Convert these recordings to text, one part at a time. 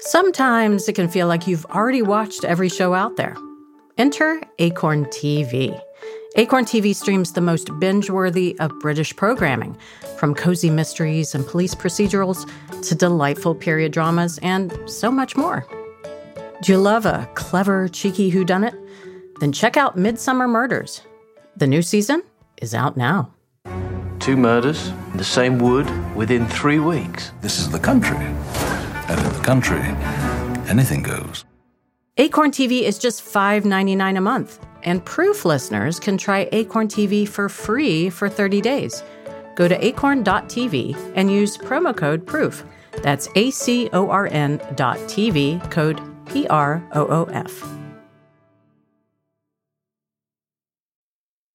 Sometimes it can feel like you've already watched every show out there. Enter Acorn TV. Acorn TV streams the most binge worthy of British programming, from cozy mysteries and police procedurals to delightful period dramas and so much more. Do you love a clever, cheeky whodunit? Then check out Midsomer Murders. The new season is out now. Two murders in the same wood within three weeks. This is the country. And in the country, anything goes. Acorn TV is just $5.99 a month, and Proof listeners can try Acorn TV for free for 30 days. Go to acorn.tv and use promo code PROOF. That's A C O R N dot TV, code P R O O F.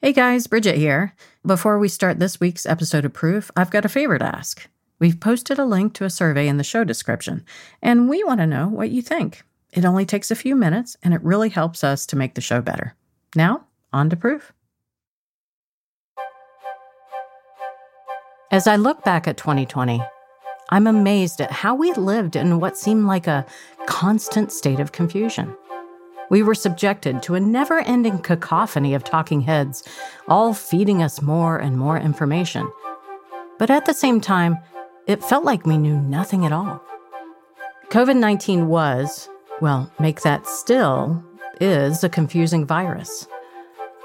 Hey guys, Bridget here. Before we start this week's episode of Proof, I've got a favor to ask. We've posted a link to a survey in the show description, and we want to know what you think. It only takes a few minutes, and it really helps us to make the show better. Now, on to Proof. As I look back at 2020, I'm amazed at how we lived in what seemed like a constant state of confusion. We were subjected to a never ending cacophony of talking heads, all feeding us more and more information. But at the same time, it felt like we knew nothing at all. COVID 19 was, well, make that still, is a confusing virus.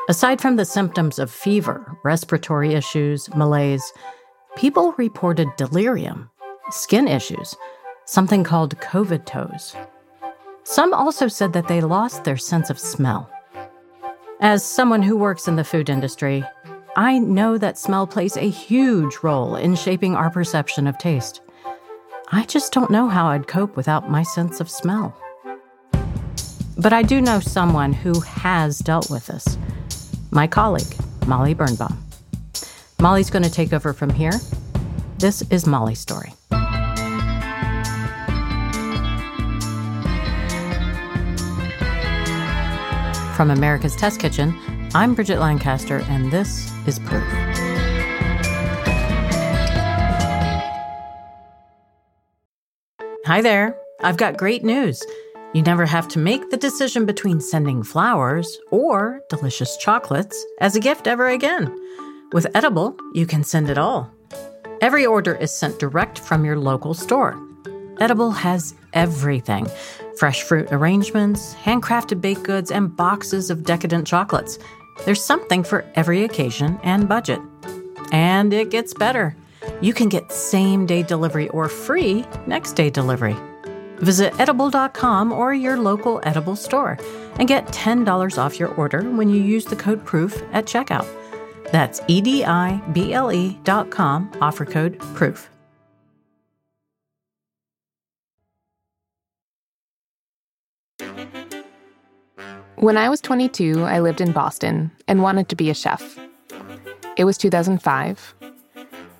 Aside from the symptoms of fever, respiratory issues, malaise, people reported delirium, skin issues, something called COVID toes. Some also said that they lost their sense of smell. As someone who works in the food industry, I know that smell plays a huge role in shaping our perception of taste. I just don't know how I'd cope without my sense of smell. But I do know someone who has dealt with this my colleague, Molly Birnbaum. Molly's going to take over from here. This is Molly's story. From America's Test Kitchen, I'm Bridget Lancaster, and this is Proof. Hi there. I've got great news. You never have to make the decision between sending flowers or delicious chocolates as a gift ever again. With Edible, you can send it all. Every order is sent direct from your local store. Edible has everything fresh fruit arrangements, handcrafted baked goods, and boxes of decadent chocolates. There's something for every occasion and budget. And it gets better. You can get same day delivery or free next day delivery. Visit edible.com or your local edible store and get $10 off your order when you use the code PROOF at checkout. That's E D I B L E dot com, offer code PROOF. When I was 22, I lived in Boston and wanted to be a chef. It was 2005.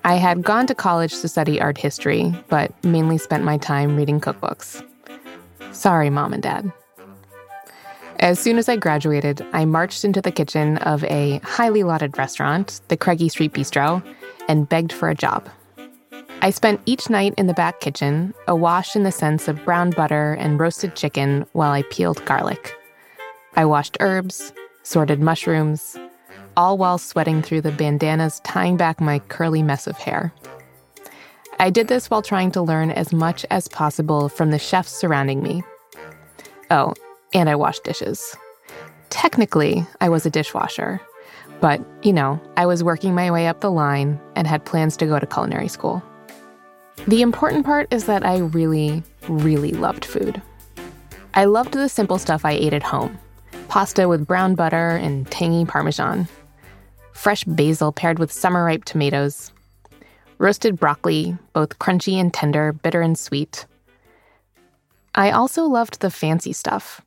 I had gone to college to study art history, but mainly spent my time reading cookbooks. Sorry, mom and dad. As soon as I graduated, I marched into the kitchen of a highly lauded restaurant, the Craigie Street Bistro, and begged for a job. I spent each night in the back kitchen, awash in the scents of brown butter and roasted chicken while I peeled garlic. I washed herbs, sorted mushrooms, all while sweating through the bandanas tying back my curly mess of hair. I did this while trying to learn as much as possible from the chefs surrounding me. Oh, and I washed dishes. Technically, I was a dishwasher, but, you know, I was working my way up the line and had plans to go to culinary school. The important part is that I really, really loved food. I loved the simple stuff I ate at home pasta with brown butter and tangy parmesan, fresh basil paired with summer ripe tomatoes, roasted broccoli, both crunchy and tender, bitter and sweet. I also loved the fancy stuff.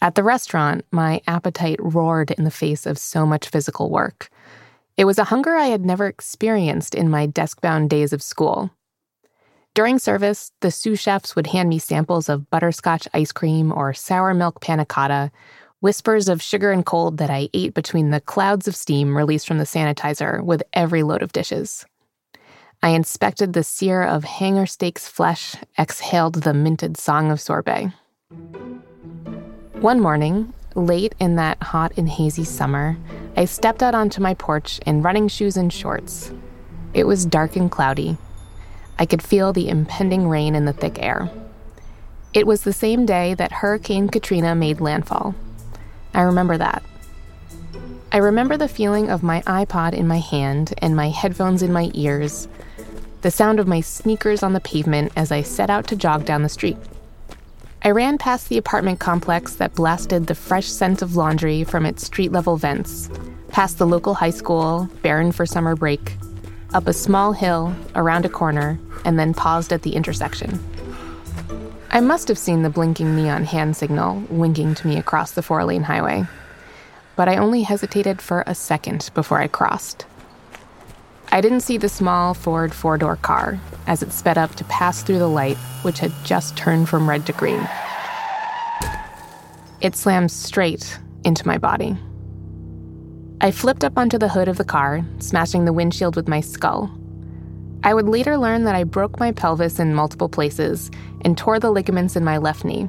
At the restaurant, my appetite roared in the face of so much physical work. It was a hunger I had never experienced in my desk bound days of school. During service, the sous chefs would hand me samples of butterscotch ice cream or sour milk panna cotta, whispers of sugar and cold that I ate between the clouds of steam released from the sanitizer with every load of dishes. I inspected the sear of hanger steak's flesh, exhaled the minted song of sorbet. One morning, late in that hot and hazy summer, I stepped out onto my porch in running shoes and shorts. It was dark and cloudy. I could feel the impending rain in the thick air. It was the same day that Hurricane Katrina made landfall. I remember that. I remember the feeling of my iPod in my hand and my headphones in my ears, the sound of my sneakers on the pavement as I set out to jog down the street. I ran past the apartment complex that blasted the fresh scent of laundry from its street level vents, past the local high school, barren for summer break, up a small hill, around a corner, and then paused at the intersection. I must have seen the blinking neon hand signal winking to me across the four lane highway, but I only hesitated for a second before I crossed. I didn't see the small Ford four door car as it sped up to pass through the light, which had just turned from red to green. It slammed straight into my body. I flipped up onto the hood of the car, smashing the windshield with my skull. I would later learn that I broke my pelvis in multiple places and tore the ligaments in my left knee.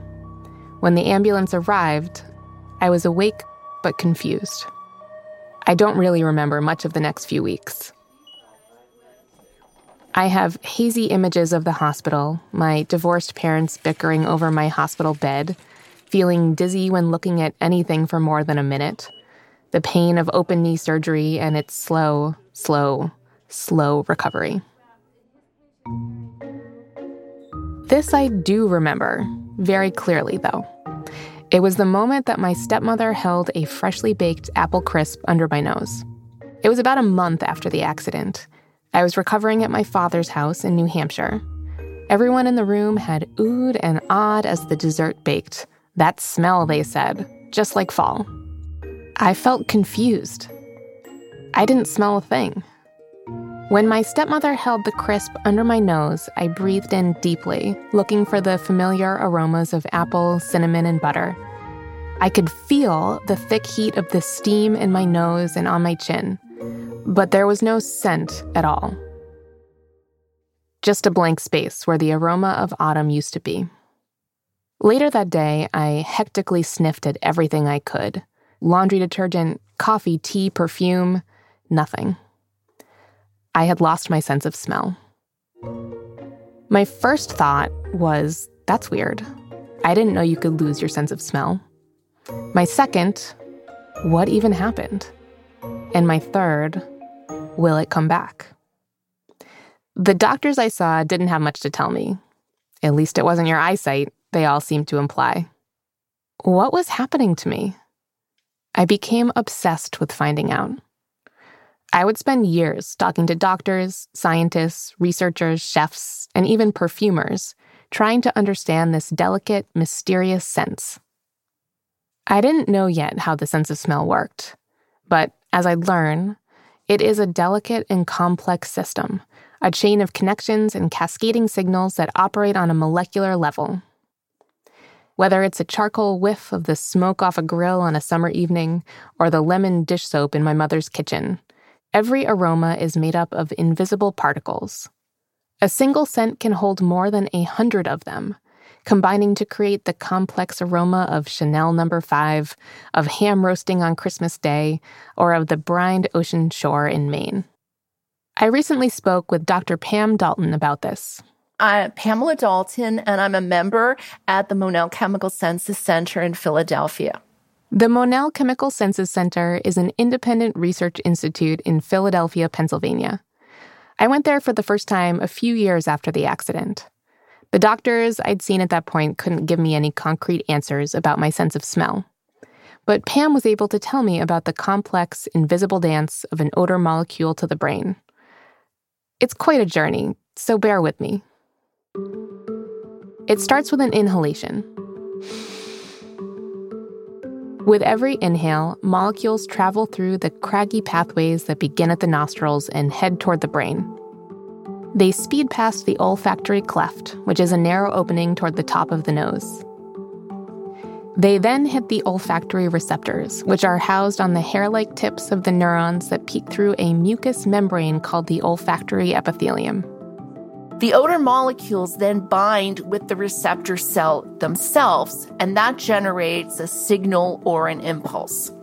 When the ambulance arrived, I was awake but confused. I don't really remember much of the next few weeks. I have hazy images of the hospital, my divorced parents bickering over my hospital bed, feeling dizzy when looking at anything for more than a minute, the pain of open knee surgery and its slow, slow, slow recovery. This I do remember, very clearly though. It was the moment that my stepmother held a freshly baked apple crisp under my nose. It was about a month after the accident I was recovering at my father's house in New Hampshire. Everyone in the room had oohed and awed as the dessert baked. That smell, they said, just like fall. I felt confused. I didn't smell a thing. When my stepmother held the crisp under my nose, I breathed in deeply, looking for the familiar aromas of apple, cinnamon, and butter. I could feel the thick heat of the steam in my nose and on my chin but there was no scent at all. Just a blank space where the aroma of autumn used to be. Later that day, I hectically sniffed at everything I could laundry detergent, coffee, tea, perfume, nothing. I had lost my sense of smell. My first thought was, that's weird. I didn't know you could lose your sense of smell. My second, what even happened? And my third, will it come back? The doctors I saw didn't have much to tell me. At least it wasn't your eyesight, they all seemed to imply. What was happening to me? I became obsessed with finding out. I would spend years talking to doctors, scientists, researchers, chefs, and even perfumers, trying to understand this delicate, mysterious sense. I didn't know yet how the sense of smell worked, but as I'd learn, it is a delicate and complex system, a chain of connections and cascading signals that operate on a molecular level. Whether it's a charcoal whiff of the smoke off a grill on a summer evening or the lemon dish soap in my mother's kitchen, every aroma is made up of invisible particles. A single scent can hold more than a hundred of them, combining to create the complex aroma of Chanel number no. 5, of ham roasting on Christmas Day, or of the brined ocean shore in Maine. I recently spoke with Dr. Pam Dalton about this. I'm Pamela Dalton, and I'm a member at the Monell Chemical Senses Center in Philadelphia. The Monell Chemical Senses Center is an independent research institute in Philadelphia, Pennsylvania. I went there for the first time a few years after the accident. The doctors I'd seen at that point couldn't give me any concrete answers about my sense of smell. But Pam was able to tell me about the complex, invisible dance of an odor molecule to the brain. It's quite a journey, so bear with me. It starts with an inhalation. With every inhale, molecules travel through the craggy pathways that begin at the nostrils and head toward the brain. They speed past the olfactory cleft, which is a narrow opening toward the top of the nose. They then hit the olfactory receptors, which are housed on the hair like tips of the neurons that peek through a mucous membrane called the olfactory epithelium. The odor molecules then bind with the receptor cell themselves, and that generates a signal or an impulse.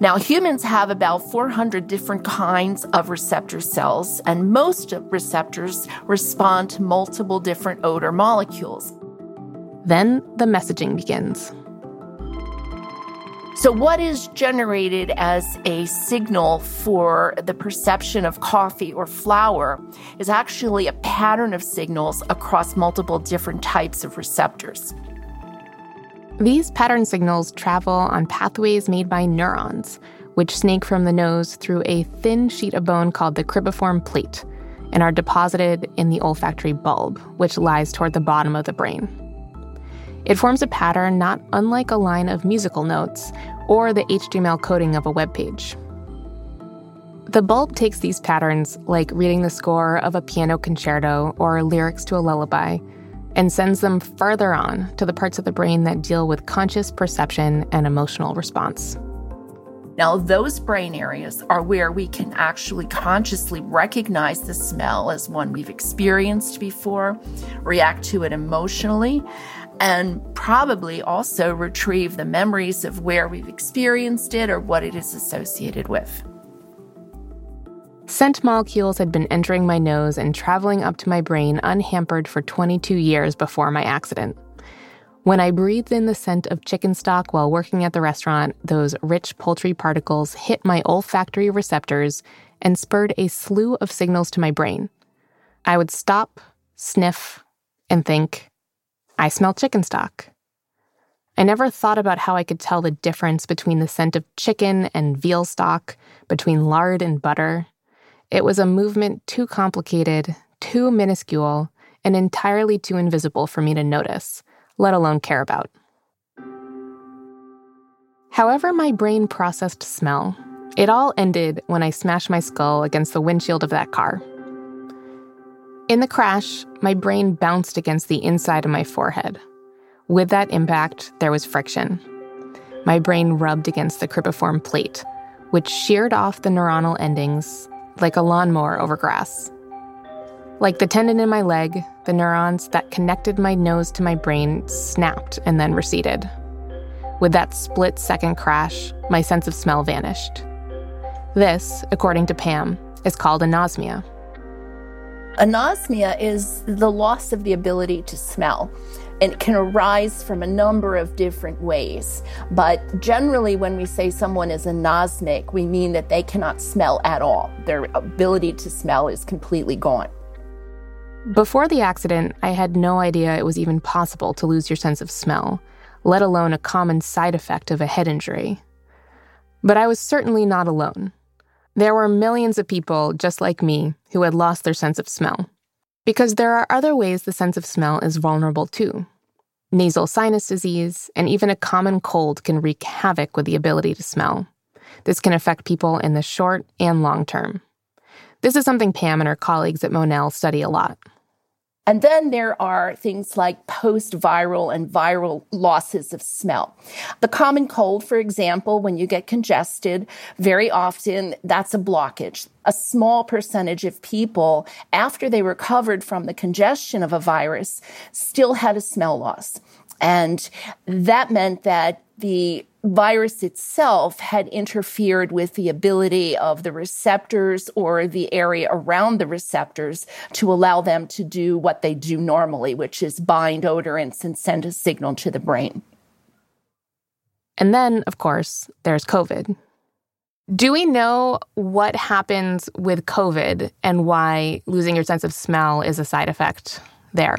Now, humans have about 400 different kinds of receptor cells, and most receptors respond to multiple different odor molecules. Then the messaging begins. So, what is generated as a signal for the perception of coffee or flour is actually a pattern of signals across multiple different types of receptors. These pattern signals travel on pathways made by neurons, which snake from the nose through a thin sheet of bone called the cribriform plate and are deposited in the olfactory bulb, which lies toward the bottom of the brain. It forms a pattern not unlike a line of musical notes or the HTML coding of a web page. The bulb takes these patterns, like reading the score of a piano concerto or lyrics to a lullaby, and sends them further on to the parts of the brain that deal with conscious perception and emotional response. Now, those brain areas are where we can actually consciously recognize the smell as one we've experienced before, react to it emotionally, and probably also retrieve the memories of where we've experienced it or what it is associated with. Scent molecules had been entering my nose and traveling up to my brain unhampered for 22 years before my accident. When I breathed in the scent of chicken stock while working at the restaurant, those rich poultry particles hit my olfactory receptors and spurred a slew of signals to my brain. I would stop, sniff, and think, I smell chicken stock. I never thought about how I could tell the difference between the scent of chicken and veal stock, between lard and butter. It was a movement too complicated, too minuscule, and entirely too invisible for me to notice let alone care about. However, my brain processed smell, it all ended when I smashed my skull against the windshield of that car. In the crash, my brain bounced against the inside of my forehead. With that impact, there was friction. My brain rubbed against the cribriform plate, which sheared off the neuronal endings like a lawnmower over grass. Like the tendon in my leg, the neurons that connected my nose to my brain snapped and then receded. With that split second crash, my sense of smell vanished. This, according to Pam, is called anosmia. Anosmia is the loss of the ability to smell. And It can arise from a number of different ways. But generally, when we say someone is anosmic, we mean that they cannot smell at all. Their ability to smell is completely gone. Before the accident, I had no idea it was even possible to lose your sense of smell, let alone a common side effect of a head injury. But I was certainly not alone. There were millions of people just like me who had lost their sense of smell. Because there are other ways the sense of smell is vulnerable too. Nasal sinus disease and even a common cold can wreak havoc with the ability to smell. This can affect people in the short and long term. This is something Pam and her colleagues at Monell study a lot. And then there are things like post viral and viral losses of smell. The common cold, for example, when you get congested, very often that's a blockage. A small percentage of people, after they recovered from the congestion of a virus, still had a smell loss. And that meant that the virus itself had interfered with the ability of the receptors or the area around the receptors to allow them to do what they do normally, which is bind odorants and send a signal to the brain. And then, of course, there's COVID. Do we know what happens with COVID and why losing your sense of smell is a side effect there?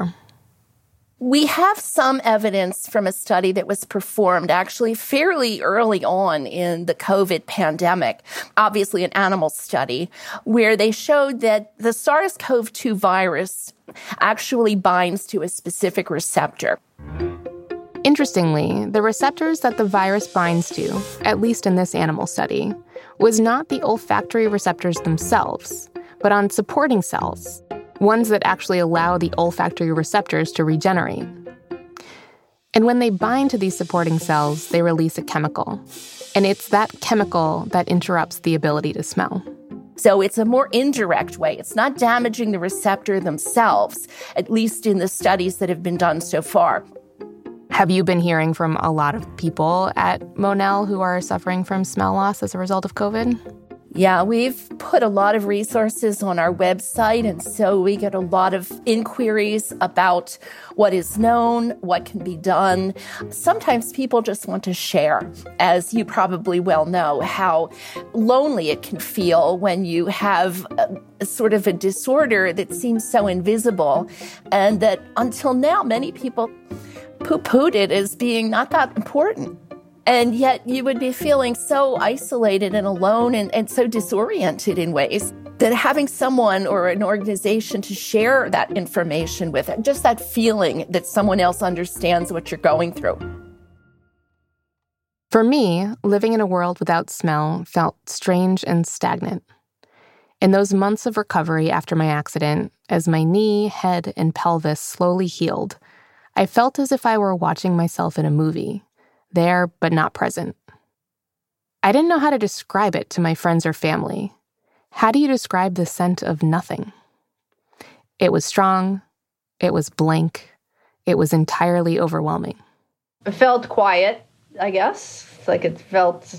We have some evidence from a study that was performed actually fairly early on in the COVID pandemic, obviously an animal study, where they showed that the SARS CoV 2 virus actually binds to a specific receptor. Interestingly, the receptors that the virus binds to, at least in this animal study, was not the olfactory receptors themselves, but on supporting cells ones that actually allow the olfactory receptors to regenerate. And when they bind to these supporting cells, they release a chemical. And it's that chemical that interrupts the ability to smell. So it's a more indirect way. It's not damaging the receptor themselves, at least in the studies that have been done so far. Have you been hearing from a lot of people at Monell who are suffering from smell loss as a result of COVID? Yeah, we've put a lot of resources on our website, and so we get a lot of inquiries about what is known, what can be done. Sometimes people just want to share, as you probably well know, how lonely it can feel when you have a, a sort of a disorder that seems so invisible, and that until now, many people poo pooed it as being not that important. And yet you would be feeling so isolated and alone and, and so disoriented in ways that having someone or an organization to share that information with, just that feeling that someone else understands what you're going through. For me, living in a world without smell felt strange and stagnant. In those months of recovery after my accident, as my knee, head, and pelvis slowly healed, I felt as if I were watching myself in a movie there but not present. I didn't know how to describe it to my friends or family. How do you describe the scent of nothing? It was strong, it was blank, it was entirely overwhelming. It felt quiet, I guess. Like it felt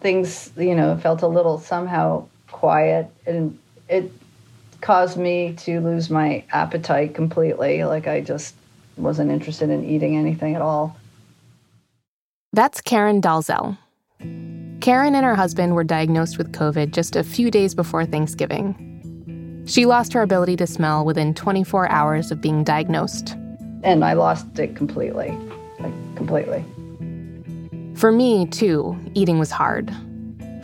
things, you know, felt a little somehow quiet. And it caused me to lose my appetite completely. Like I just wasn't interested in eating anything at all. That's Karen Dalzell. Karen and her husband were diagnosed with COVID just a few days before Thanksgiving. She lost her ability to smell within 24 hours of being diagnosed. And I lost it completely. Like, completely. For me, too, eating was hard.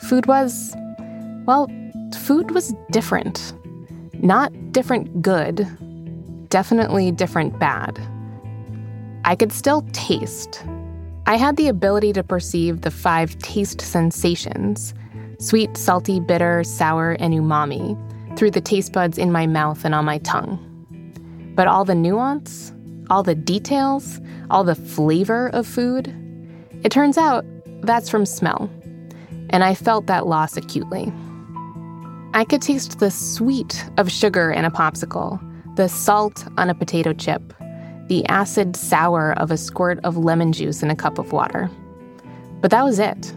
Food was, well, food was different. Not different good, definitely different bad. I could still taste, I had the ability to perceive the five taste sensations sweet, salty, bitter, sour, and umami through the taste buds in my mouth and on my tongue. But all the nuance, all the details, all the flavor of food, it turns out that's from smell. And I felt that loss acutely. I could taste the sweet of sugar in a popsicle, the salt on a potato chip, the acid sour of a squirt of lemon juice in a cup of water. But that was it.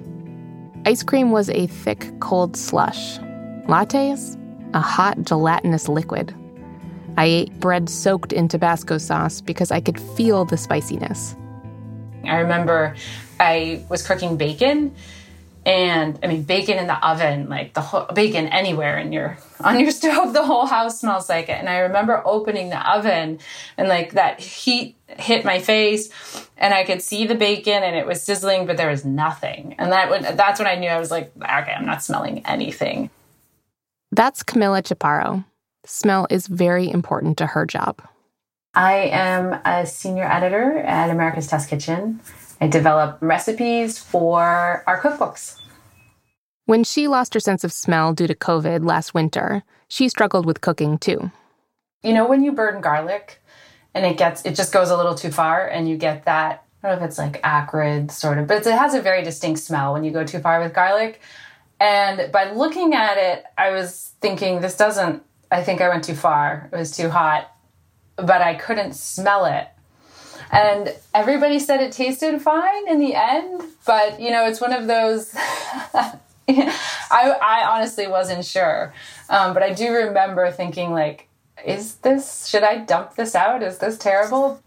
Ice cream was a thick, cold slush. Lattes? A hot, gelatinous liquid. I ate bread soaked in Tabasco sauce because I could feel the spiciness. I remember I was cooking bacon and I mean bacon in the oven, like the whole bacon anywhere in your on your stove, the whole house smells like it. And I remember opening the oven and like that heat hit my face and I could see the bacon and it was sizzling, but there was nothing. And that that's when I knew I was like, okay, I'm not smelling anything. That's Camila Chaparro. Smell is very important to her job. I am a senior editor at America's Test Kitchen. I develop recipes for our cookbooks. When she lost her sense of smell due to COVID last winter, she struggled with cooking too. You know, when you burn garlic and it gets, it just goes a little too far and you get that, I don't know if it's like acrid sort of, but it has a very distinct smell when you go too far with garlic. And by looking at it, I was thinking, this doesn't, I think I went too far. It was too hot, but I couldn't smell it and everybody said it tasted fine in the end but you know it's one of those I, I honestly wasn't sure. Um, but i do remember thinking like is this should i dump this out? Is this terrible?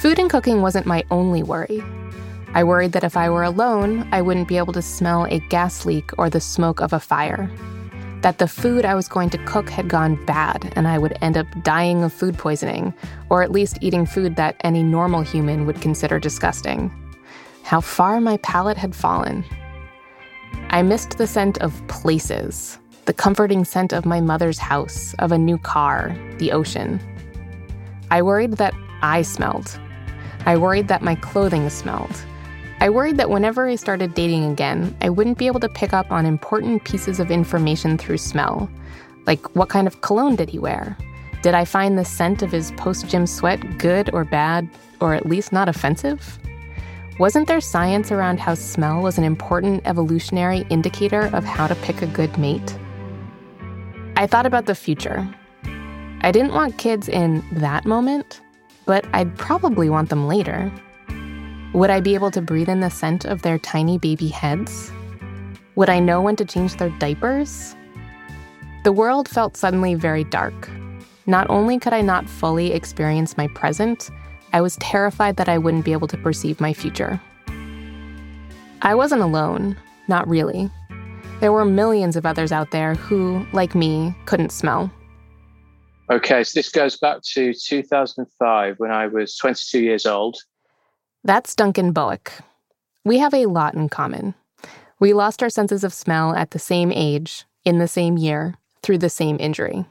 Food and cooking wasn't my only worry. I worried that if i were alone i wouldn't be able to smell a gas leak or the smoke of a fire that the food I was going to cook had gone bad and I would end up dying of food poisoning, or at least eating food that any normal human would consider disgusting. How far my palate had fallen. I missed the scent of places, the comforting scent of my mother's house, of a new car, the ocean. I worried that I smelled. I worried that my clothing smelled. I worried that whenever I started dating again, I wouldn't be able to pick up on important pieces of information through smell. Like what kind of cologne did he wear? Did I find the scent of his post gym sweat good or bad, or at least not offensive? Wasn't there science around how smell was an important evolutionary indicator of how to pick a good mate? I thought about the future. I didn't want kids in that moment, but I'd probably want them later. Would I be able to breathe in the scent of their tiny baby heads? Would I know when to change their diapers? The world felt suddenly very dark. Not only could I not fully experience my present, I was terrified that I wouldn't be able to perceive my future. I wasn't alone, not really. There were millions of others out there who, like me, couldn't smell. Okay, so this goes back to 2005 when I was 22 years old. That's Duncan Bullock. We have a lot in common. We lost our senses of smell at the same age, in the same year, through the same injury.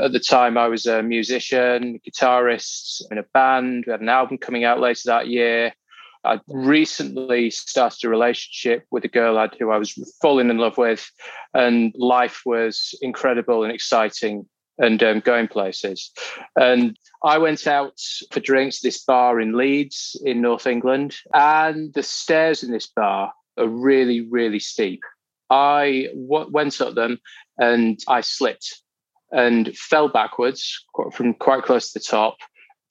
At the time, I was a musician, guitarist in a band. We had an album coming out later that year. I recently started a relationship with a girl who I was falling in love with, and life was incredible and exciting and um, going places. And I went out for drinks this bar in Leeds in North England, and the stairs in this bar are really, really steep. I w- went up them and I slipped and fell backwards from quite close to the top.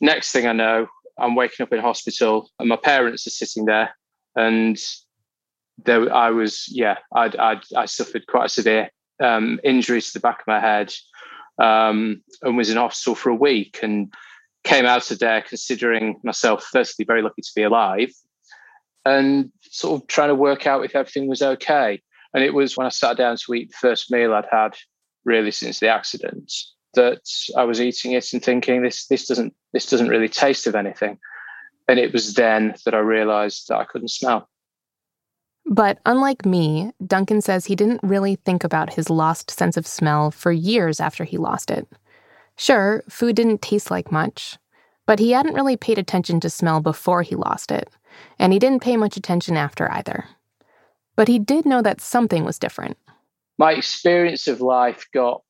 Next thing I know, I'm waking up in hospital and my parents are sitting there and there I was, yeah, i i I suffered quite a severe um, injury to the back of my head um, and was in hospital for a week and came out of there considering myself, firstly, very lucky to be alive and sort of trying to work out if everything was okay. And it was when I sat down to eat the first meal I'd had really since the accident that I was eating it and thinking this this doesn't this doesn't really taste of anything. And it was then that I realized that I couldn't smell. But unlike me, Duncan says he didn't really think about his lost sense of smell for years after he lost it. Sure, food didn't taste like much, but he hadn't really paid attention to smell before he lost it, and he didn't pay much attention after either. But he did know that something was different. My experience of life got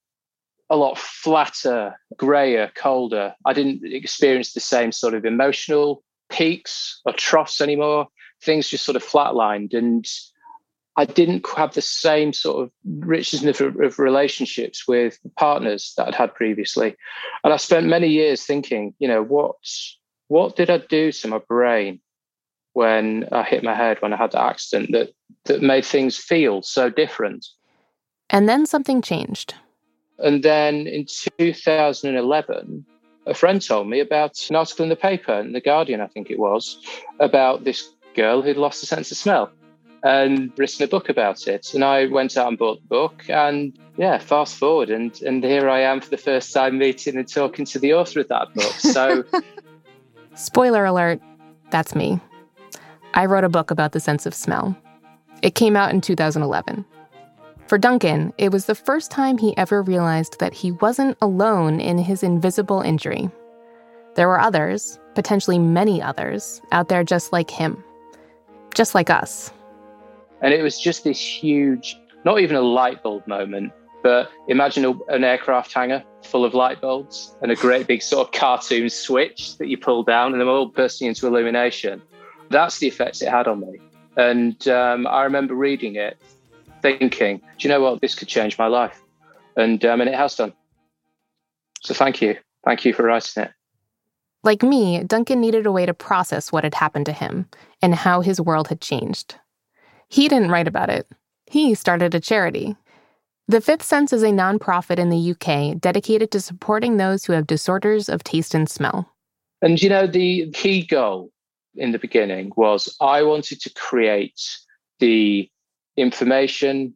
a lot flatter, grayer, colder. I didn't experience the same sort of emotional peaks or troughs anymore. Things just sort of flatlined. And I didn't have the same sort of richness of, of, relationships with partners that I'd had previously. And I spent many years thinking, you know, what what did I do to my brain when I hit my head when I had the accident that that made things feel so different? And then something changed. And then in 2011, a friend told me about an article in the paper, in The Guardian, I think it was, about this girl who'd lost the sense of smell and written a book about it. And I went out and bought the book and yeah, fast forward and and here I am for the first time meeting and talking to the author of that book. So spoiler alert, that's me. I wrote a book about the sense of smell. It came out in 2011. For Duncan, it was the first time he ever realized that he wasn't alone in his invisible injury. There were others, potentially many others, out there just like him, just like us. And it was just this huge, not even a light bulb moment, but imagine a, an aircraft hangar full of light bulbs and a great big sort of cartoon switch that you pull down and they're all bursting into illumination. That's the effects it had on me. And um, I remember reading it thinking, do you know what? This could change my life. And, um, and it has done. So thank you. Thank you for writing it. Like me, Duncan needed a way to process what had happened to him and how his world had changed. He didn't write about it. He started a charity. The Fifth Sense is a nonprofit in the UK dedicated to supporting those who have disorders of taste and smell. And you know, the key goal in the beginning was I wanted to create the information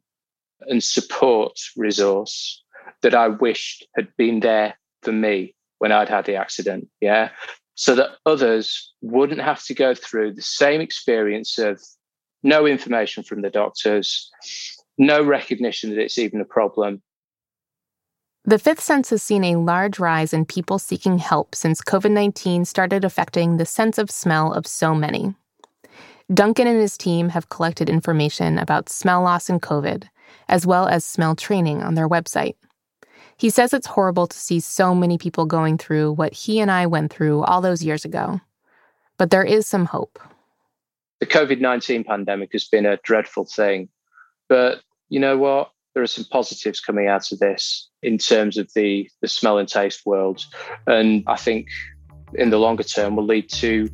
and support resource that I wished had been there for me when I'd had the accident. Yeah. So that others wouldn't have to go through the same experience of no information from the doctors, no recognition that it's even a problem. The Fifth Sense has seen a large rise in people seeking help since COVID 19 started affecting the sense of smell of so many. Duncan and his team have collected information about smell loss and COVID, as well as smell training on their website. He says it's horrible to see so many people going through what he and I went through all those years ago. But there is some hope. The COVID 19 pandemic has been a dreadful thing. But you know what? There are some positives coming out of this in terms of the, the smell and taste world. And I think in the longer term will lead to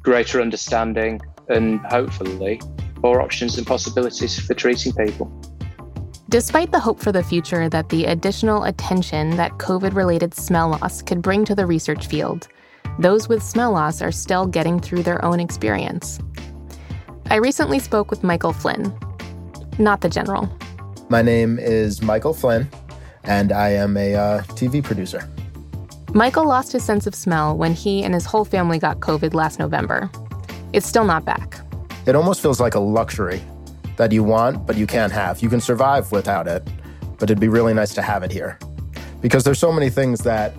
greater understanding and hopefully more options and possibilities for treating people. Despite the hope for the future that the additional attention that COVID related smell loss could bring to the research field, those with smell loss are still getting through their own experience. I recently spoke with Michael Flynn, not the general. My name is Michael Flynn, and I am a uh, TV producer. Michael lost his sense of smell when he and his whole family got COVID last November. It's still not back. It almost feels like a luxury that you want, but you can't have. You can survive without it, but it'd be really nice to have it here. Because there's so many things that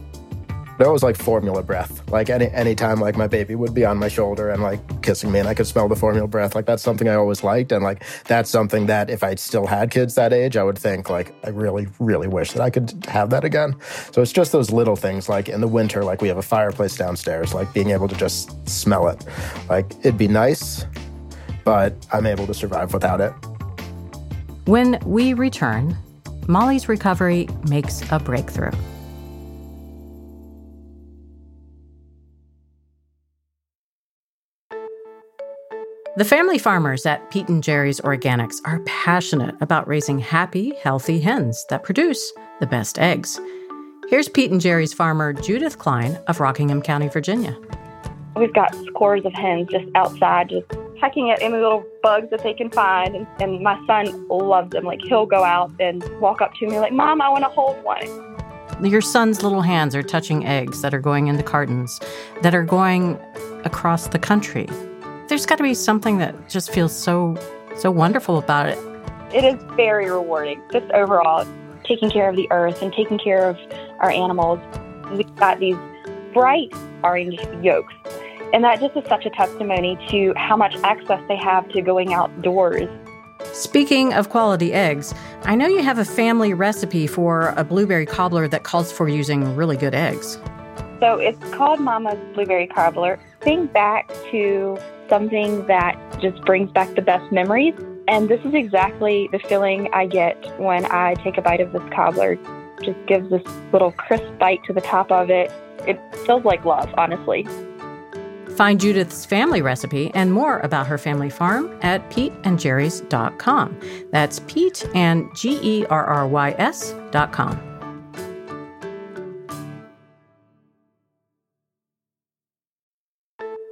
there was like formula breath. Like any anytime like my baby would be on my shoulder and like kissing me and I could smell the formula breath. Like that's something I always liked. And like that's something that if I still had kids that age, I would think like I really, really wish that I could have that again. So it's just those little things like in the winter, like we have a fireplace downstairs, like being able to just smell it. Like it'd be nice, but I'm able to survive without it. When we return, Molly's recovery makes a breakthrough. The family farmers at Pete and Jerry's Organics are passionate about raising happy, healthy hens that produce the best eggs. Here's Pete and Jerry's farmer Judith Klein of Rockingham County, Virginia. We've got scores of hens just outside, just pecking at any little bugs that they can find. And, and my son loves them. Like he'll go out and walk up to me like, Mom, I want to hold one. Your son's little hands are touching eggs that are going into cartons that are going across the country there's got to be something that just feels so so wonderful about it. It is very rewarding, just overall, taking care of the earth and taking care of our animals. We've got these bright orange yolks, and that just is such a testimony to how much access they have to going outdoors. Speaking of quality eggs, I know you have a family recipe for a blueberry cobbler that calls for using really good eggs. So it's called Mama's Blueberry Cobbler. Think back to something that just brings back the best memories. And this is exactly the feeling I get when I take a bite of this cobbler. Just gives this little crisp bite to the top of it. It feels like love, honestly. Find Judith's family recipe and more about her family farm at peteandjerrys.com. That's Pete and G E R R Y S.com.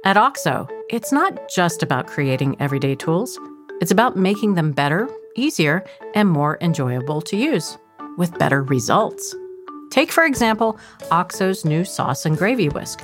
At OXO, it's not just about creating everyday tools, it's about making them better, easier, and more enjoyable to use with better results. Take, for example, OXO's new sauce and gravy whisk.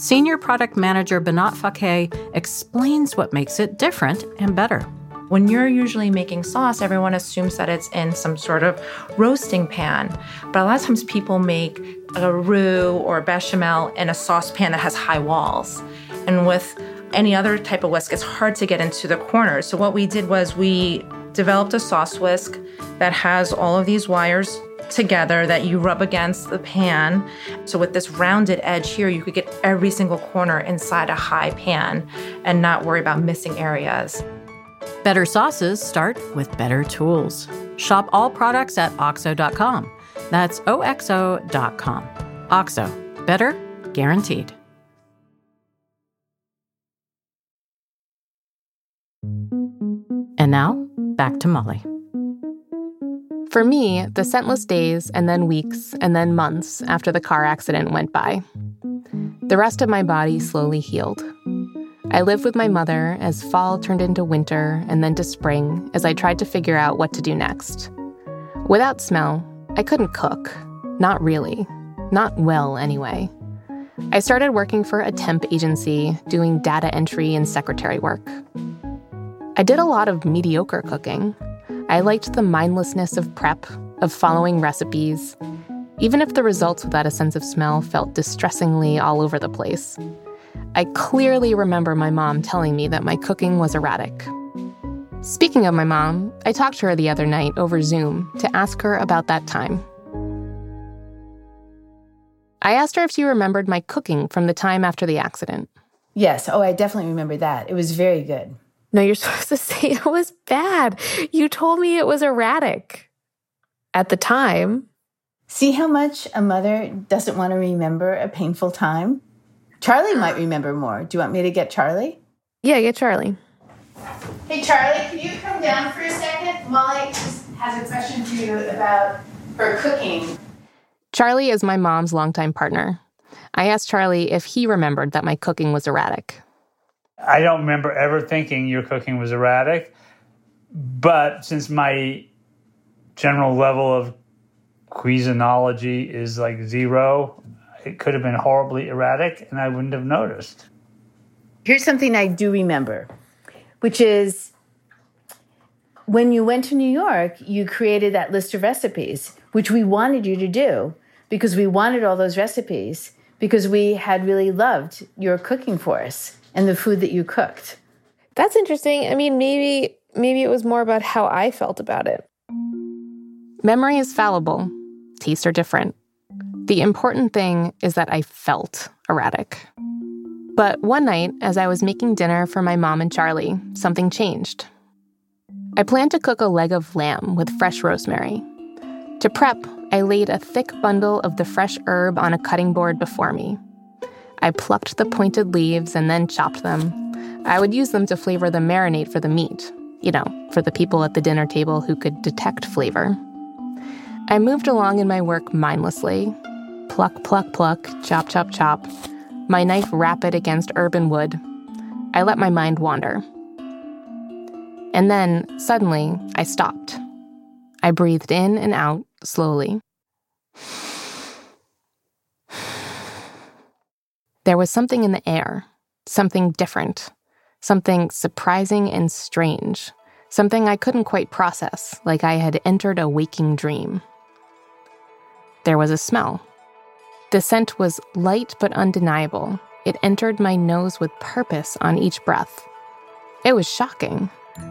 Senior Product Manager Banat Fakeh explains what makes it different and better. When you're usually making sauce, everyone assumes that it's in some sort of roasting pan. But a lot of times people make a roux or a bechamel in a saucepan that has high walls. And with any other type of whisk, it's hard to get into the corners. So what we did was we developed a sauce whisk that has all of these wires together that you rub against the pan. So with this rounded edge here, you could get every single corner inside a high pan and not worry about missing areas. Better sauces start with better tools. Shop all products at oxo.com. That's oxo.com. Oxo, better guaranteed. And now, back to Molly. For me, the scentless days and then weeks and then months after the car accident went by. The rest of my body slowly healed. I lived with my mother as fall turned into winter and then to spring as I tried to figure out what to do next. Without smell, I couldn't cook. Not really. Not well, anyway. I started working for a temp agency doing data entry and secretary work. I did a lot of mediocre cooking. I liked the mindlessness of prep, of following recipes, even if the results without a sense of smell felt distressingly all over the place. I clearly remember my mom telling me that my cooking was erratic. Speaking of my mom, I talked to her the other night over Zoom to ask her about that time. I asked her if she remembered my cooking from the time after the accident. Yes. Oh, I definitely remember that. It was very good. No, you're supposed to say it was bad. You told me it was erratic. At the time. See how much a mother doesn't want to remember a painful time? Charlie might remember more. Do you want me to get Charlie? Yeah, get Charlie. Hey, Charlie, can you come down for a second? Molly just has a question for you about her cooking. Charlie is my mom's longtime partner. I asked Charlie if he remembered that my cooking was erratic. I don't remember ever thinking your cooking was erratic, but since my general level of cuisinology is like zero, it could have been horribly erratic and I wouldn't have noticed. Here's something I do remember, which is when you went to New York, you created that list of recipes, which we wanted you to do because we wanted all those recipes because we had really loved your cooking for us and the food that you cooked. That's interesting. I mean, maybe maybe it was more about how I felt about it. Memory is fallible. Tastes are different. The important thing is that I felt erratic. But one night, as I was making dinner for my mom and Charlie, something changed. I planned to cook a leg of lamb with fresh rosemary. To prep, I laid a thick bundle of the fresh herb on a cutting board before me. I plucked the pointed leaves and then chopped them. I would use them to flavor the marinade for the meat, you know, for the people at the dinner table who could detect flavor. I moved along in my work mindlessly pluck, pluck, pluck, chop, chop, chop, my knife rapid against urban wood. I let my mind wander. And then, suddenly, I stopped. I breathed in and out slowly. There was something in the air, something different, something surprising and strange, something I couldn't quite process, like I had entered a waking dream. There was a smell. The scent was light but undeniable. It entered my nose with purpose on each breath. It was shocking,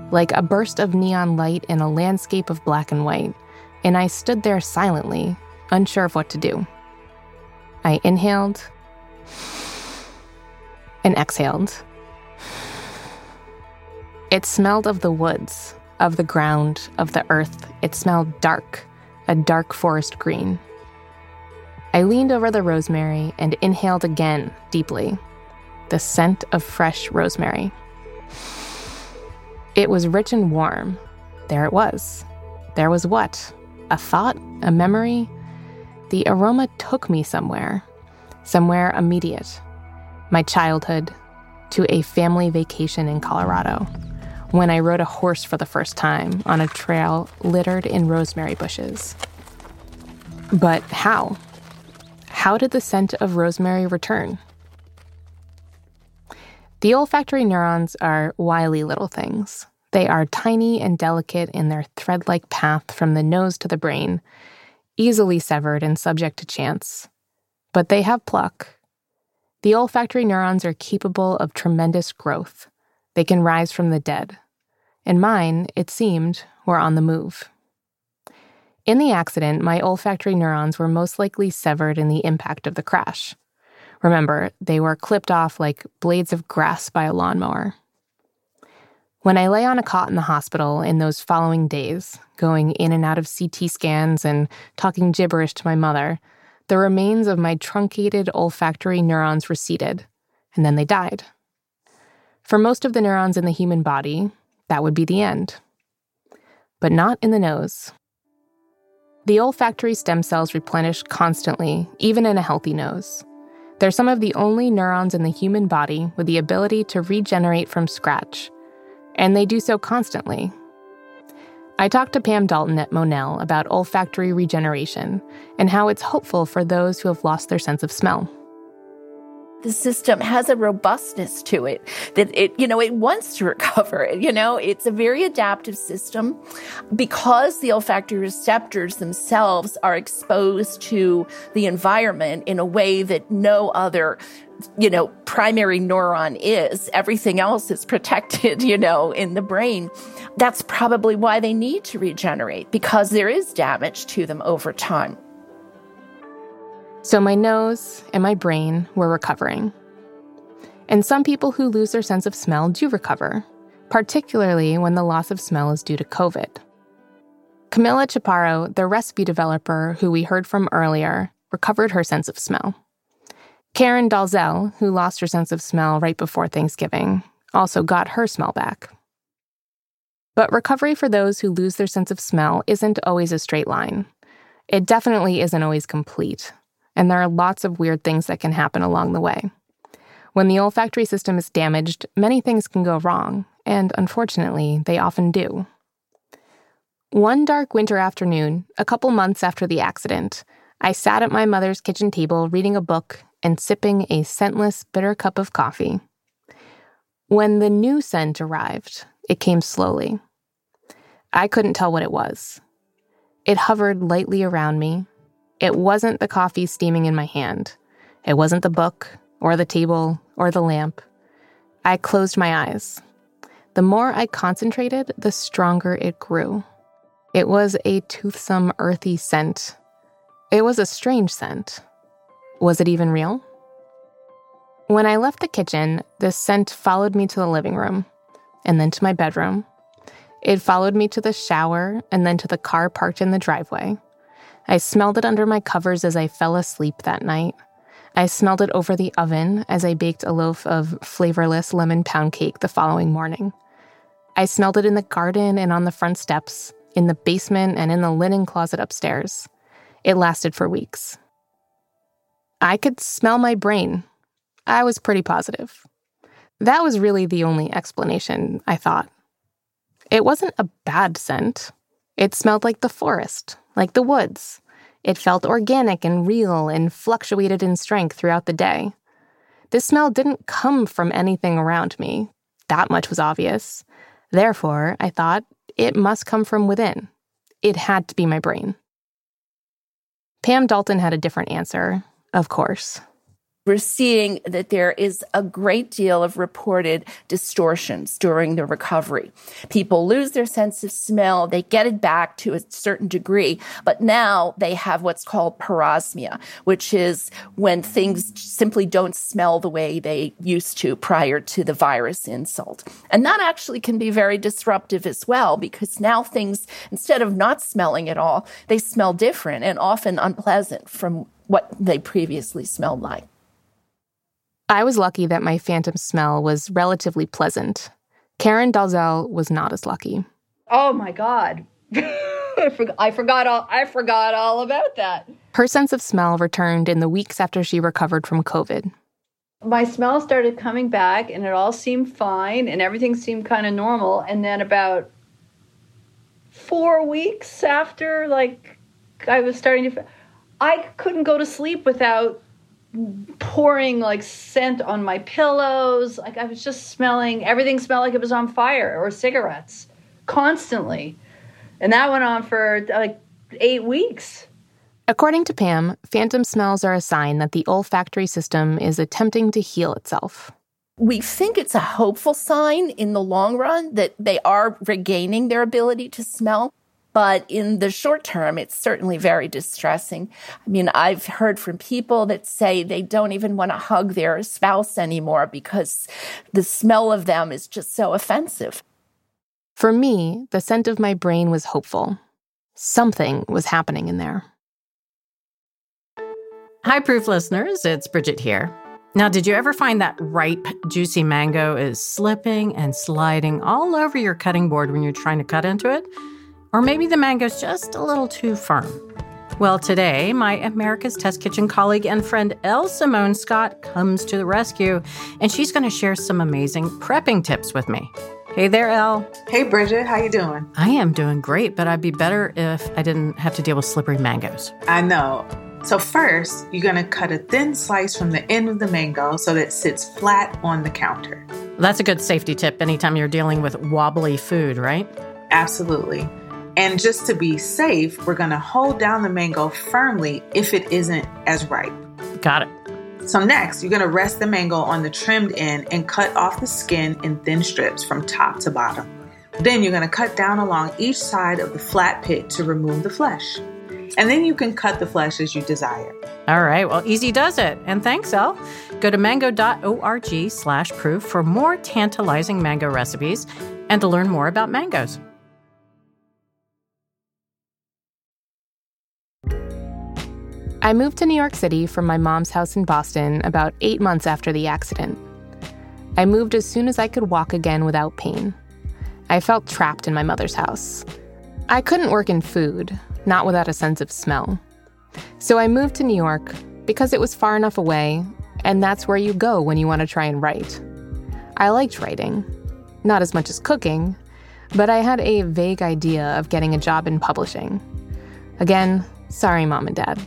like a burst of neon light in a landscape of black and white, and I stood there silently, unsure of what to do. I inhaled and exhaled. It smelled of the woods, of the ground, of the earth. It smelled dark, a dark forest green. I leaned over the rosemary and inhaled again deeply the scent of fresh rosemary. It was rich and warm. There it was. There was what? A thought? A memory? The aroma took me somewhere, somewhere immediate my childhood to a family vacation in Colorado when I rode a horse for the first time on a trail littered in rosemary bushes. But how? How did the scent of rosemary return? The olfactory neurons are wily little things. They are tiny and delicate in their thread like path from the nose to the brain, easily severed and subject to chance. But they have pluck the olfactory neurons are capable of tremendous growth. They can rise from the dead. And mine, it seemed, were on the move. In the accident, my olfactory neurons were most likely severed in the impact of the crash. Remember, they were clipped off like blades of grass by a lawnmower. When I lay on a cot in the hospital in those following days, going in and out of CT scans and talking gibberish to my mother, the remains of my truncated olfactory neurons receded, and then they died. For most of the neurons in the human body, that would be the end. But not in the nose. The olfactory stem cells replenish constantly, even in a healthy nose. They're some of the only neurons in the human body with the ability to regenerate from scratch, and they do so constantly, I talked to Pam Dalton at Monell about olfactory regeneration and how it's hopeful for those who have lost their sense of smell. The system has a robustness to it that it, you know, it wants to recover. You know, it's a very adaptive system because the olfactory receptors themselves are exposed to the environment in a way that no other you know, primary neuron is. Everything else is protected, you know, in the brain. That's probably why they need to regenerate because there is damage to them over time. So my nose and my brain were recovering. And some people who lose their sense of smell do recover, particularly when the loss of smell is due to COVID. Camila Chaparro, the recipe developer who we heard from earlier, recovered her sense of smell. Karen Dalzell, who lost her sense of smell right before Thanksgiving, also got her smell back. But recovery for those who lose their sense of smell isn't always a straight line. It definitely isn't always complete, and there are lots of weird things that can happen along the way. When the olfactory system is damaged, many things can go wrong, and unfortunately, they often do. One dark winter afternoon, a couple months after the accident, I sat at my mother's kitchen table reading a book and sipping a scentless, bitter cup of coffee. When the new scent arrived, it came slowly. I couldn't tell what it was. It hovered lightly around me. It wasn't the coffee steaming in my hand. It wasn't the book, or the table, or the lamp. I closed my eyes. The more I concentrated, the stronger it grew. It was a toothsome, earthy scent. It was a strange scent. Was it even real? When I left the kitchen, the scent followed me to the living room, and then to my bedroom. It followed me to the shower and then to the car parked in the driveway. I smelled it under my covers as I fell asleep that night. I smelled it over the oven as I baked a loaf of flavorless lemon pound cake the following morning. I smelled it in the garden and on the front steps in the basement, and in the linen closet upstairs. It lasted for weeks. I could smell my brain. I was pretty positive. That was really the only explanation, I thought. It wasn't a bad scent. It smelled like the forest, like the woods. It felt organic and real and fluctuated in strength throughout the day. This smell didn't come from anything around me. That much was obvious. Therefore, I thought it must come from within. It had to be my brain. Pam Dalton had a different answer, of course we're seeing that there is a great deal of reported distortions during the recovery. People lose their sense of smell, they get it back to a certain degree, but now they have what's called parosmia, which is when things simply don't smell the way they used to prior to the virus insult. And that actually can be very disruptive as well because now things, instead of not smelling at all, they smell different and often unpleasant from what they previously smelled like. I was lucky that my phantom smell was relatively pleasant. Karen Dalzell was not as lucky. Oh my God. I, forgot, I forgot all I forgot all about that. Her sense of smell returned in the weeks after she recovered from COVID. My smell started coming back and it all seemed fine and everything seemed kind of normal and then about 4 weeks after like I was starting to I couldn't go to sleep without pouring like scent on my pillows. Like I was just smelling, everything smelled like it was on fire or cigarettes constantly. And that went on for like eight weeks. According to Pam, phantom smells are a sign that the olfactory system is attempting to heal itself. We think it's a hopeful sign in the long run that they are regaining their ability to smell. But in the short term, it's certainly very distressing. I mean, I've heard from people that say they don't even want to hug their spouse anymore because the smell of them is just so offensive. For me, the scent of my brain was hopeful. Something was happening in there. Hi, Proof listeners. It's Bridget here. Now, did you ever find that ripe, juicy mango is slipping and sliding all over your cutting board when you're trying to cut into it? Or maybe the mango's just a little too firm. Well, today, my America's Test Kitchen colleague and friend Elle Simone Scott comes to the rescue, and she's going to share some amazing prepping tips with me. Hey there, Elle. Hey, Bridget. How you doing? I am doing great, but I'd be better if I didn't have to deal with slippery mangoes. I know. So first, you're going to cut a thin slice from the end of the mango so that it sits flat on the counter. That's a good safety tip anytime you're dealing with wobbly food, right? Absolutely. And just to be safe, we're going to hold down the mango firmly if it isn't as ripe. Got it. So, next, you're going to rest the mango on the trimmed end and cut off the skin in thin strips from top to bottom. Then you're going to cut down along each side of the flat pit to remove the flesh. And then you can cut the flesh as you desire. All right, well, easy does it. And thanks, Elle. Go to mango.org slash proof for more tantalizing mango recipes and to learn more about mangoes. I moved to New York City from my mom's house in Boston about eight months after the accident. I moved as soon as I could walk again without pain. I felt trapped in my mother's house. I couldn't work in food, not without a sense of smell. So I moved to New York because it was far enough away, and that's where you go when you want to try and write. I liked writing, not as much as cooking, but I had a vague idea of getting a job in publishing. Again, sorry, mom and dad.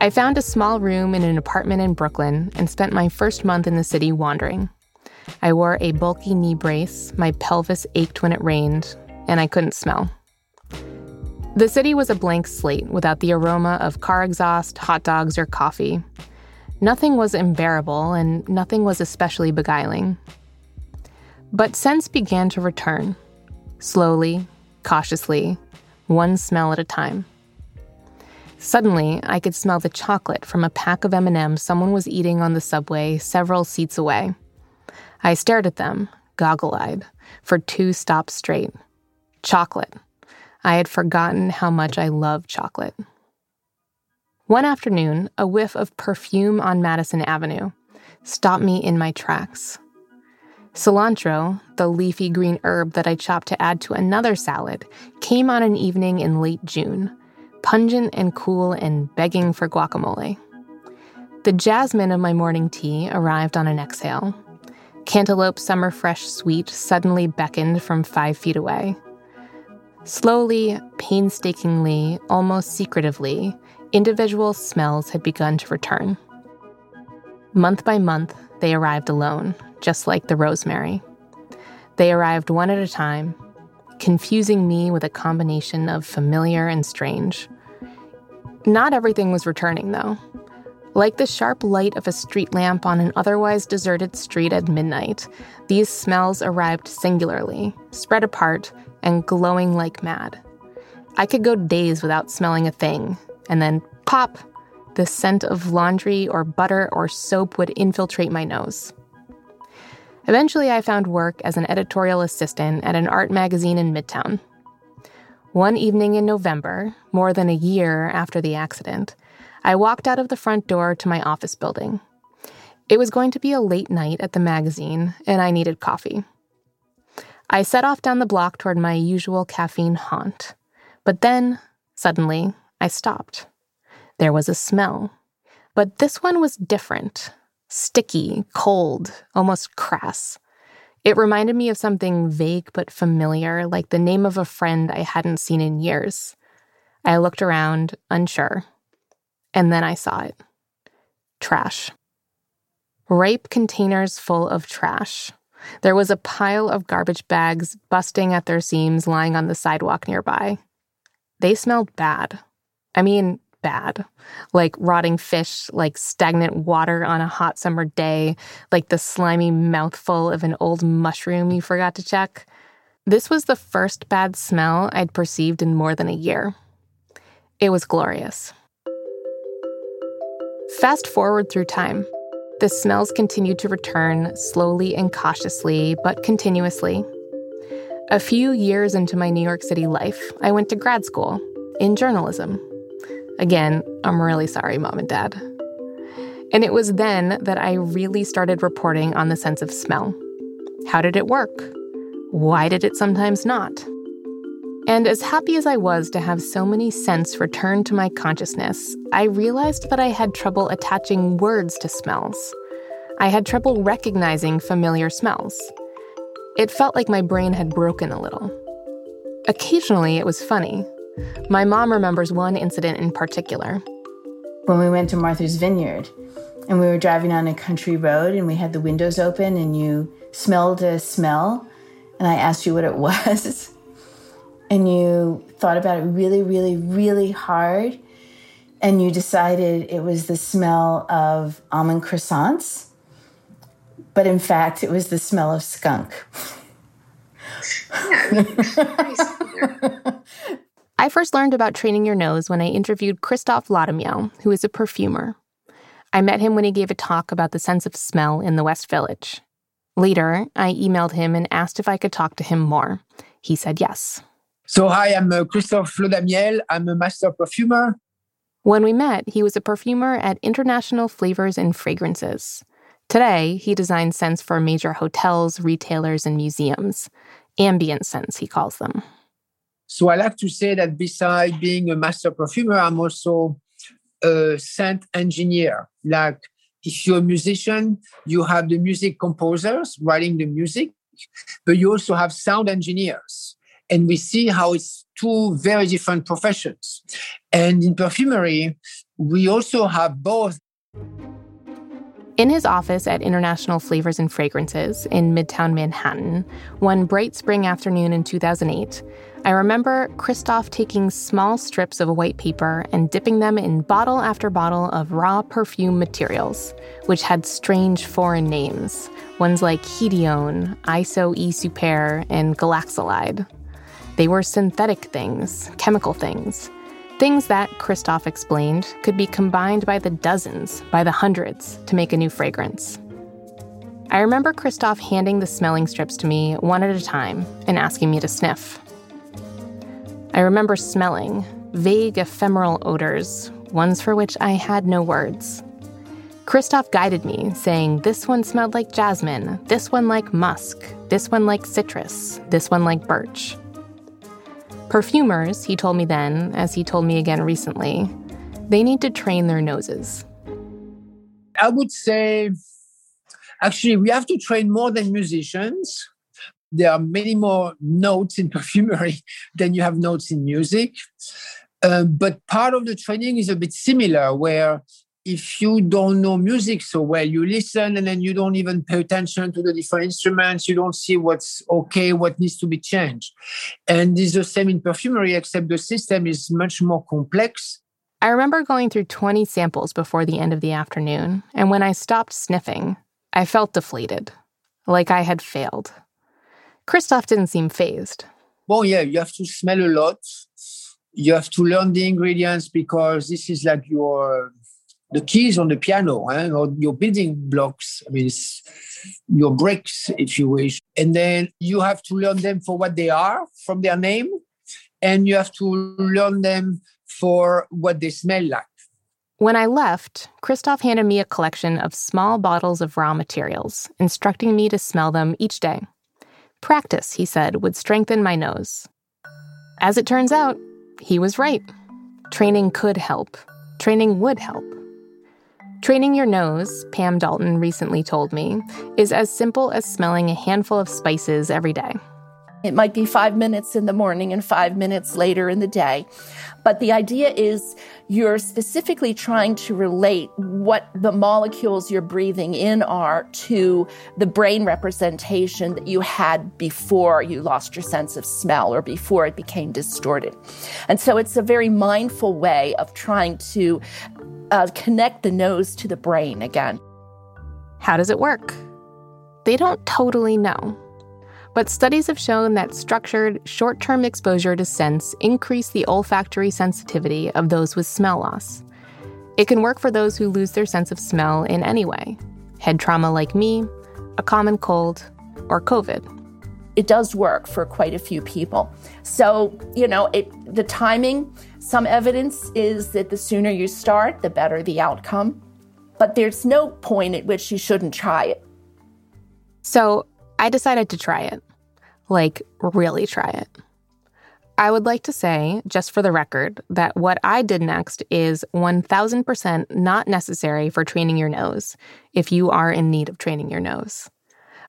I found a small room in an apartment in Brooklyn and spent my first month in the city wandering. I wore a bulky knee brace, my pelvis ached when it rained, and I couldn't smell. The city was a blank slate without the aroma of car exhaust, hot dogs, or coffee. Nothing was unbearable, and nothing was especially beguiling. But scents began to return, slowly, cautiously, one smell at a time. Suddenly, I could smell the chocolate from a pack of M&Ms someone was eating on the subway several seats away. I stared at them, goggle-eyed, for two stops straight. Chocolate. I had forgotten how much I love chocolate. One afternoon, a whiff of perfume on Madison Avenue stopped me in my tracks. Cilantro, the leafy green herb that I chopped to add to another salad, came on an evening in late June pungent and cool and begging for guacamole. The jasmine of my morning tea arrived on an exhale. Cantaloupe Summer Fresh Sweet suddenly beckoned from five feet away. Slowly, painstakingly, almost secretively, individual smells had begun to return. Month by month, they arrived alone, just like the rosemary. They arrived one at a time, confusing me with a combination of familiar and strange. Not everything was returning, though. Like the sharp light of a street lamp on an otherwise deserted street at midnight, these smells arrived singularly, spread apart, and glowing like mad. I could go days without smelling a thing, and then pop! The scent of laundry or butter or soap would infiltrate my nose. Eventually, I found work as an editorial assistant at an art magazine in Midtown. One evening in November, more than a year after the accident, I walked out of the front door to my office building. It was going to be a late night at the magazine, and I needed coffee. I set off down the block toward my usual caffeine haunt. But then, suddenly, I stopped. There was a smell. But this one was different sticky, cold, almost crass. It reminded me of something vague but familiar, like the name of a friend I hadn't seen in years. I looked around, unsure. And then I saw it trash. Ripe containers full of trash. There was a pile of garbage bags busting at their seams lying on the sidewalk nearby. They smelled bad. I mean, bad. Like rotting fish, like stagnant water on a hot summer day, like the slimy mouthful of an old mushroom you forgot to check. This was the first bad smell I'd perceived in more than a year. It was glorious. Fast forward through time. The smells continued to return slowly and cautiously, but continuously. A few years into my New York City life, I went to grad school in journalism. Again, I'm really sorry, mom and dad. And it was then that I really started reporting on the sense of smell. How did it work? Why did it sometimes not? And as happy as I was to have so many scents return to my consciousness, I realized that I had trouble attaching words to smells. I had trouble recognizing familiar smells. It felt like my brain had broken a little. Occasionally, it was funny, my mom remembers one incident in particular. When we went to Martha's Vineyard and we were driving on a country road and we had the windows open and you smelled a smell, and I asked you what it was, and you thought about it really, really, really hard, and you decided it was the smell of almond croissants, but in fact, it was the smell of skunk. Yeah, I first learned about training your nose when I interviewed Christophe Laudamiel, who is a perfumer. I met him when he gave a talk about the sense of smell in the West Village. Later, I emailed him and asked if I could talk to him more. He said yes. So, hi, I'm uh, Christophe Laudamiel. I'm a master perfumer. When we met, he was a perfumer at International Flavors and Fragrances. Today, he designs scents for major hotels, retailers, and museums. Ambient scents, he calls them. So, I like to say that besides being a master perfumer, I'm also a scent engineer. Like, if you're a musician, you have the music composers writing the music, but you also have sound engineers and we see how it's two very different professions. And in perfumery, we also have both. In his office at International Flavors and Fragrances in Midtown Manhattan, one bright spring afternoon in 2008, I remember Christophe taking small strips of white paper and dipping them in bottle after bottle of raw perfume materials, which had strange foreign names, ones like Hedione, Iso E Super, and Galaxolide. They were synthetic things, chemical things, things that, Christophe explained, could be combined by the dozens, by the hundreds, to make a new fragrance. I remember Christophe handing the smelling strips to me one at a time and asking me to sniff. I remember smelling vague, ephemeral odors, ones for which I had no words. Christophe guided me, saying, This one smelled like jasmine, this one like musk, this one like citrus, this one like birch. Perfumers, he told me then, as he told me again recently, they need to train their noses. I would say, actually, we have to train more than musicians. There are many more notes in perfumery than you have notes in music. Uh, but part of the training is a bit similar, where if you don't know music so well, you listen and then you don't even pay attention to the different instruments. You don't see what's okay, what needs to be changed. And it's the same in perfumery, except the system is much more complex. I remember going through 20 samples before the end of the afternoon, and when I stopped sniffing, I felt deflated, like I had failed. Christophe didn't seem phased. Well, yeah, you have to smell a lot. You have to learn the ingredients because this is like your the keys on the piano, eh, or your building blocks. I mean, it's your bricks, if you wish. And then you have to learn them for what they are from their name, and you have to learn them for what they smell like. When I left, Christophe handed me a collection of small bottles of raw materials, instructing me to smell them each day. Practice, he said, would strengthen my nose. As it turns out, he was right. Training could help. Training would help. Training your nose, Pam Dalton recently told me, is as simple as smelling a handful of spices every day. It might be five minutes in the morning and five minutes later in the day. But the idea is you're specifically trying to relate what the molecules you're breathing in are to the brain representation that you had before you lost your sense of smell or before it became distorted. And so it's a very mindful way of trying to uh, connect the nose to the brain again. How does it work? They don't totally know. But studies have shown that structured, short term exposure to scents increase the olfactory sensitivity of those with smell loss. It can work for those who lose their sense of smell in any way head trauma like me, a common cold, or COVID. It does work for quite a few people. So, you know, it, the timing, some evidence is that the sooner you start, the better the outcome. But there's no point at which you shouldn't try it. So I decided to try it. Like, really try it. I would like to say, just for the record, that what I did next is 1000% not necessary for training your nose if you are in need of training your nose.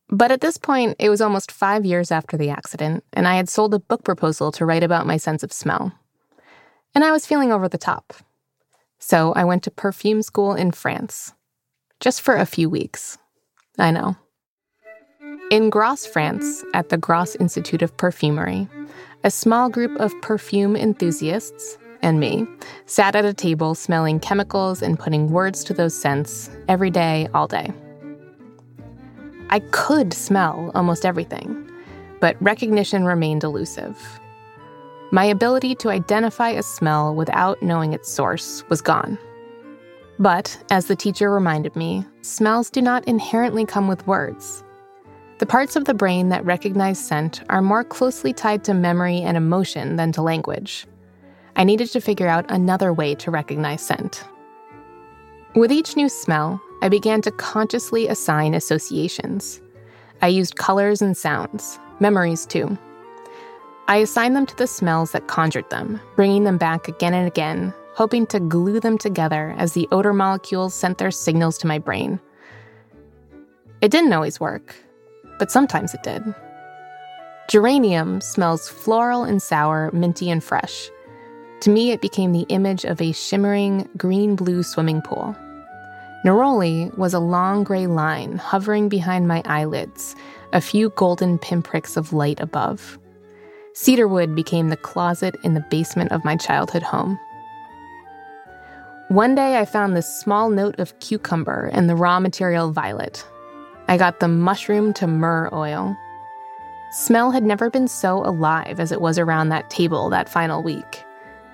But at this point, it was almost five years after the accident, and I had sold a book proposal to write about my sense of smell and I was feeling over the top. So I went to perfume school in France, just for a few weeks. I know. In Grasse, France, at the Grasse Institute of Perfumery, a small group of perfume enthusiasts and me sat at a table smelling chemicals and putting words to those scents every day, all day. I could smell almost everything, but recognition remained elusive. My ability to identify a smell without knowing its source was gone. But, as the teacher reminded me, smells do not inherently come with words. The parts of the brain that recognize scent are more closely tied to memory and emotion than to language. I needed to figure out another way to recognize scent. With each new smell, I began to consciously assign associations. I used colors and sounds, memories too. I assigned them to the smells that conjured them, bringing them back again and again, hoping to glue them together as the odor molecules sent their signals to my brain. It didn't always work but sometimes it did. Geranium smells floral and sour, minty and fresh. To me, it became the image of a shimmering green blue swimming pool. Neroli was a long gray line hovering behind my eyelids, a few golden pinpricks of light above. Cedarwood became the closet in the basement of my childhood home. One day I found this small note of cucumber and the raw material violet, I got the mushroom to myrrh oil. Smell had never been so alive as it was around that table that final week.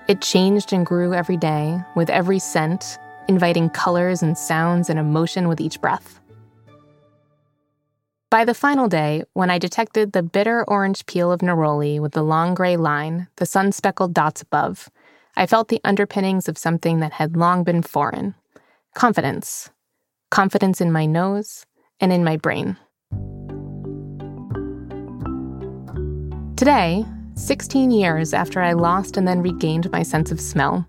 It changed and grew every day, with every scent, inviting colors and sounds and emotion with each breath. By the final day, when I detected the bitter orange peel of neroli with the long gray line, the sun speckled dots above, I felt the underpinnings of something that had long been foreign confidence. Confidence in my nose, and in my brain. Today, 16 years after I lost and then regained my sense of smell,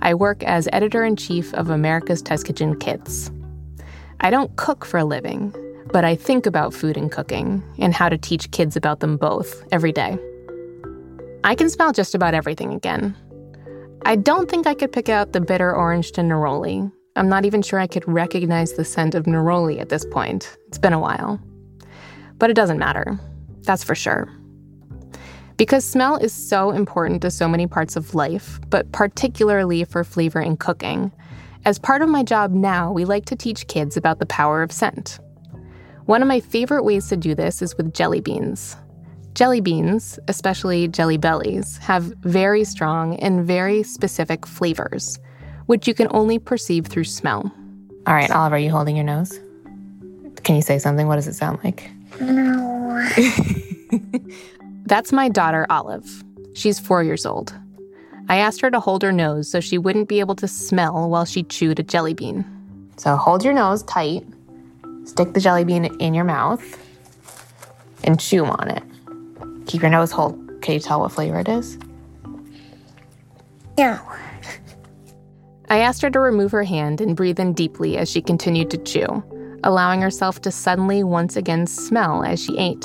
I work as editor in chief of America's Test Kitchen Kids. I don't cook for a living, but I think about food and cooking and how to teach kids about them both every day. I can smell just about everything again. I don't think I could pick out the bitter orange to neroli, I'm not even sure I could recognize the scent of neroli at this point. It's been a while. But it doesn't matter. That's for sure. Because smell is so important to so many parts of life, but particularly for flavor in cooking, as part of my job now, we like to teach kids about the power of scent. One of my favorite ways to do this is with jelly beans. Jelly beans, especially jelly bellies, have very strong and very specific flavors which you can only perceive through smell. All right, Oliver, are you holding your nose? Can you say something? What does it sound like? No. That's my daughter, Olive. She's four years old. I asked her to hold her nose so she wouldn't be able to smell while she chewed a jelly bean. So hold your nose tight, stick the jelly bean in your mouth, and chew on it. Keep your nose hold. Can you tell what flavor it is? No. I asked her to remove her hand and breathe in deeply as she continued to chew, allowing herself to suddenly once again smell as she ate.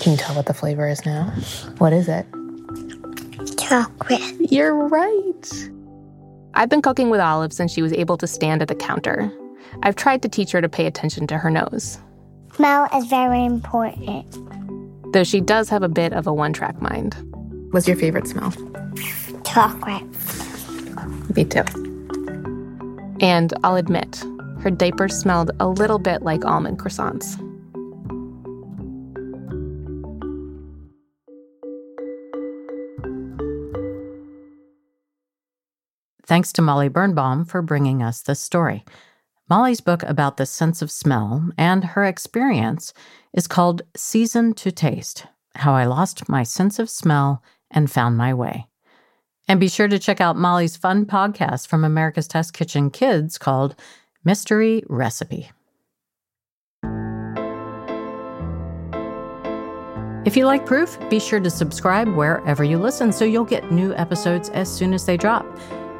Can you tell what the flavor is now? What is it? Chocolate. You're right. I've been cooking with Olive since she was able to stand at the counter. I've tried to teach her to pay attention to her nose. Smell is very important. Though she does have a bit of a one track mind. What's your favorite smell? Chocolate. Me too. And I'll admit, her diaper smelled a little bit like almond croissants. Thanks to Molly Birnbaum for bringing us this story. Molly's book about the sense of smell and her experience is called Season to Taste How I Lost My Sense of Smell and Found My Way. And be sure to check out Molly's fun podcast from America's Test Kitchen Kids called Mystery Recipe. If you like proof, be sure to subscribe wherever you listen so you'll get new episodes as soon as they drop.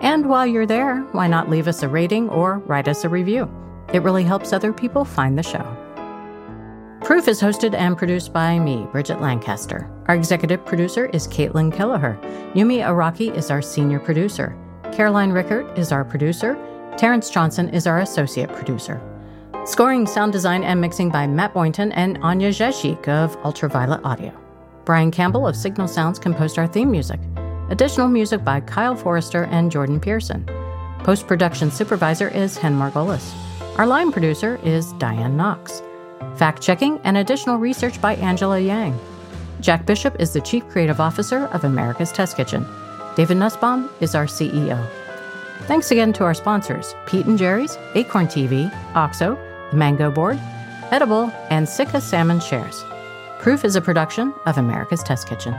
And while you're there, why not leave us a rating or write us a review? It really helps other people find the show. Proof is hosted and produced by me, Bridget Lancaster. Our executive producer is Caitlin Kelleher. Yumi Araki is our senior producer. Caroline Rickert is our producer. Terrence Johnson is our associate producer. Scoring, sound design, and mixing by Matt Boynton and Anya Zeshik of Ultraviolet Audio. Brian Campbell of Signal Sounds composed our theme music. Additional music by Kyle Forrester and Jordan Pearson. Post production supervisor is Hen Margolis. Our line producer is Diane Knox. Fact checking and additional research by Angela Yang. Jack Bishop is the Chief Creative Officer of America's Test Kitchen. David Nussbaum is our CEO. Thanks again to our sponsors Pete and Gerry's, Acorn TV, OXO, The Mango Board, Edible, and Sitka Salmon Shares. Proof is a production of America's Test Kitchen.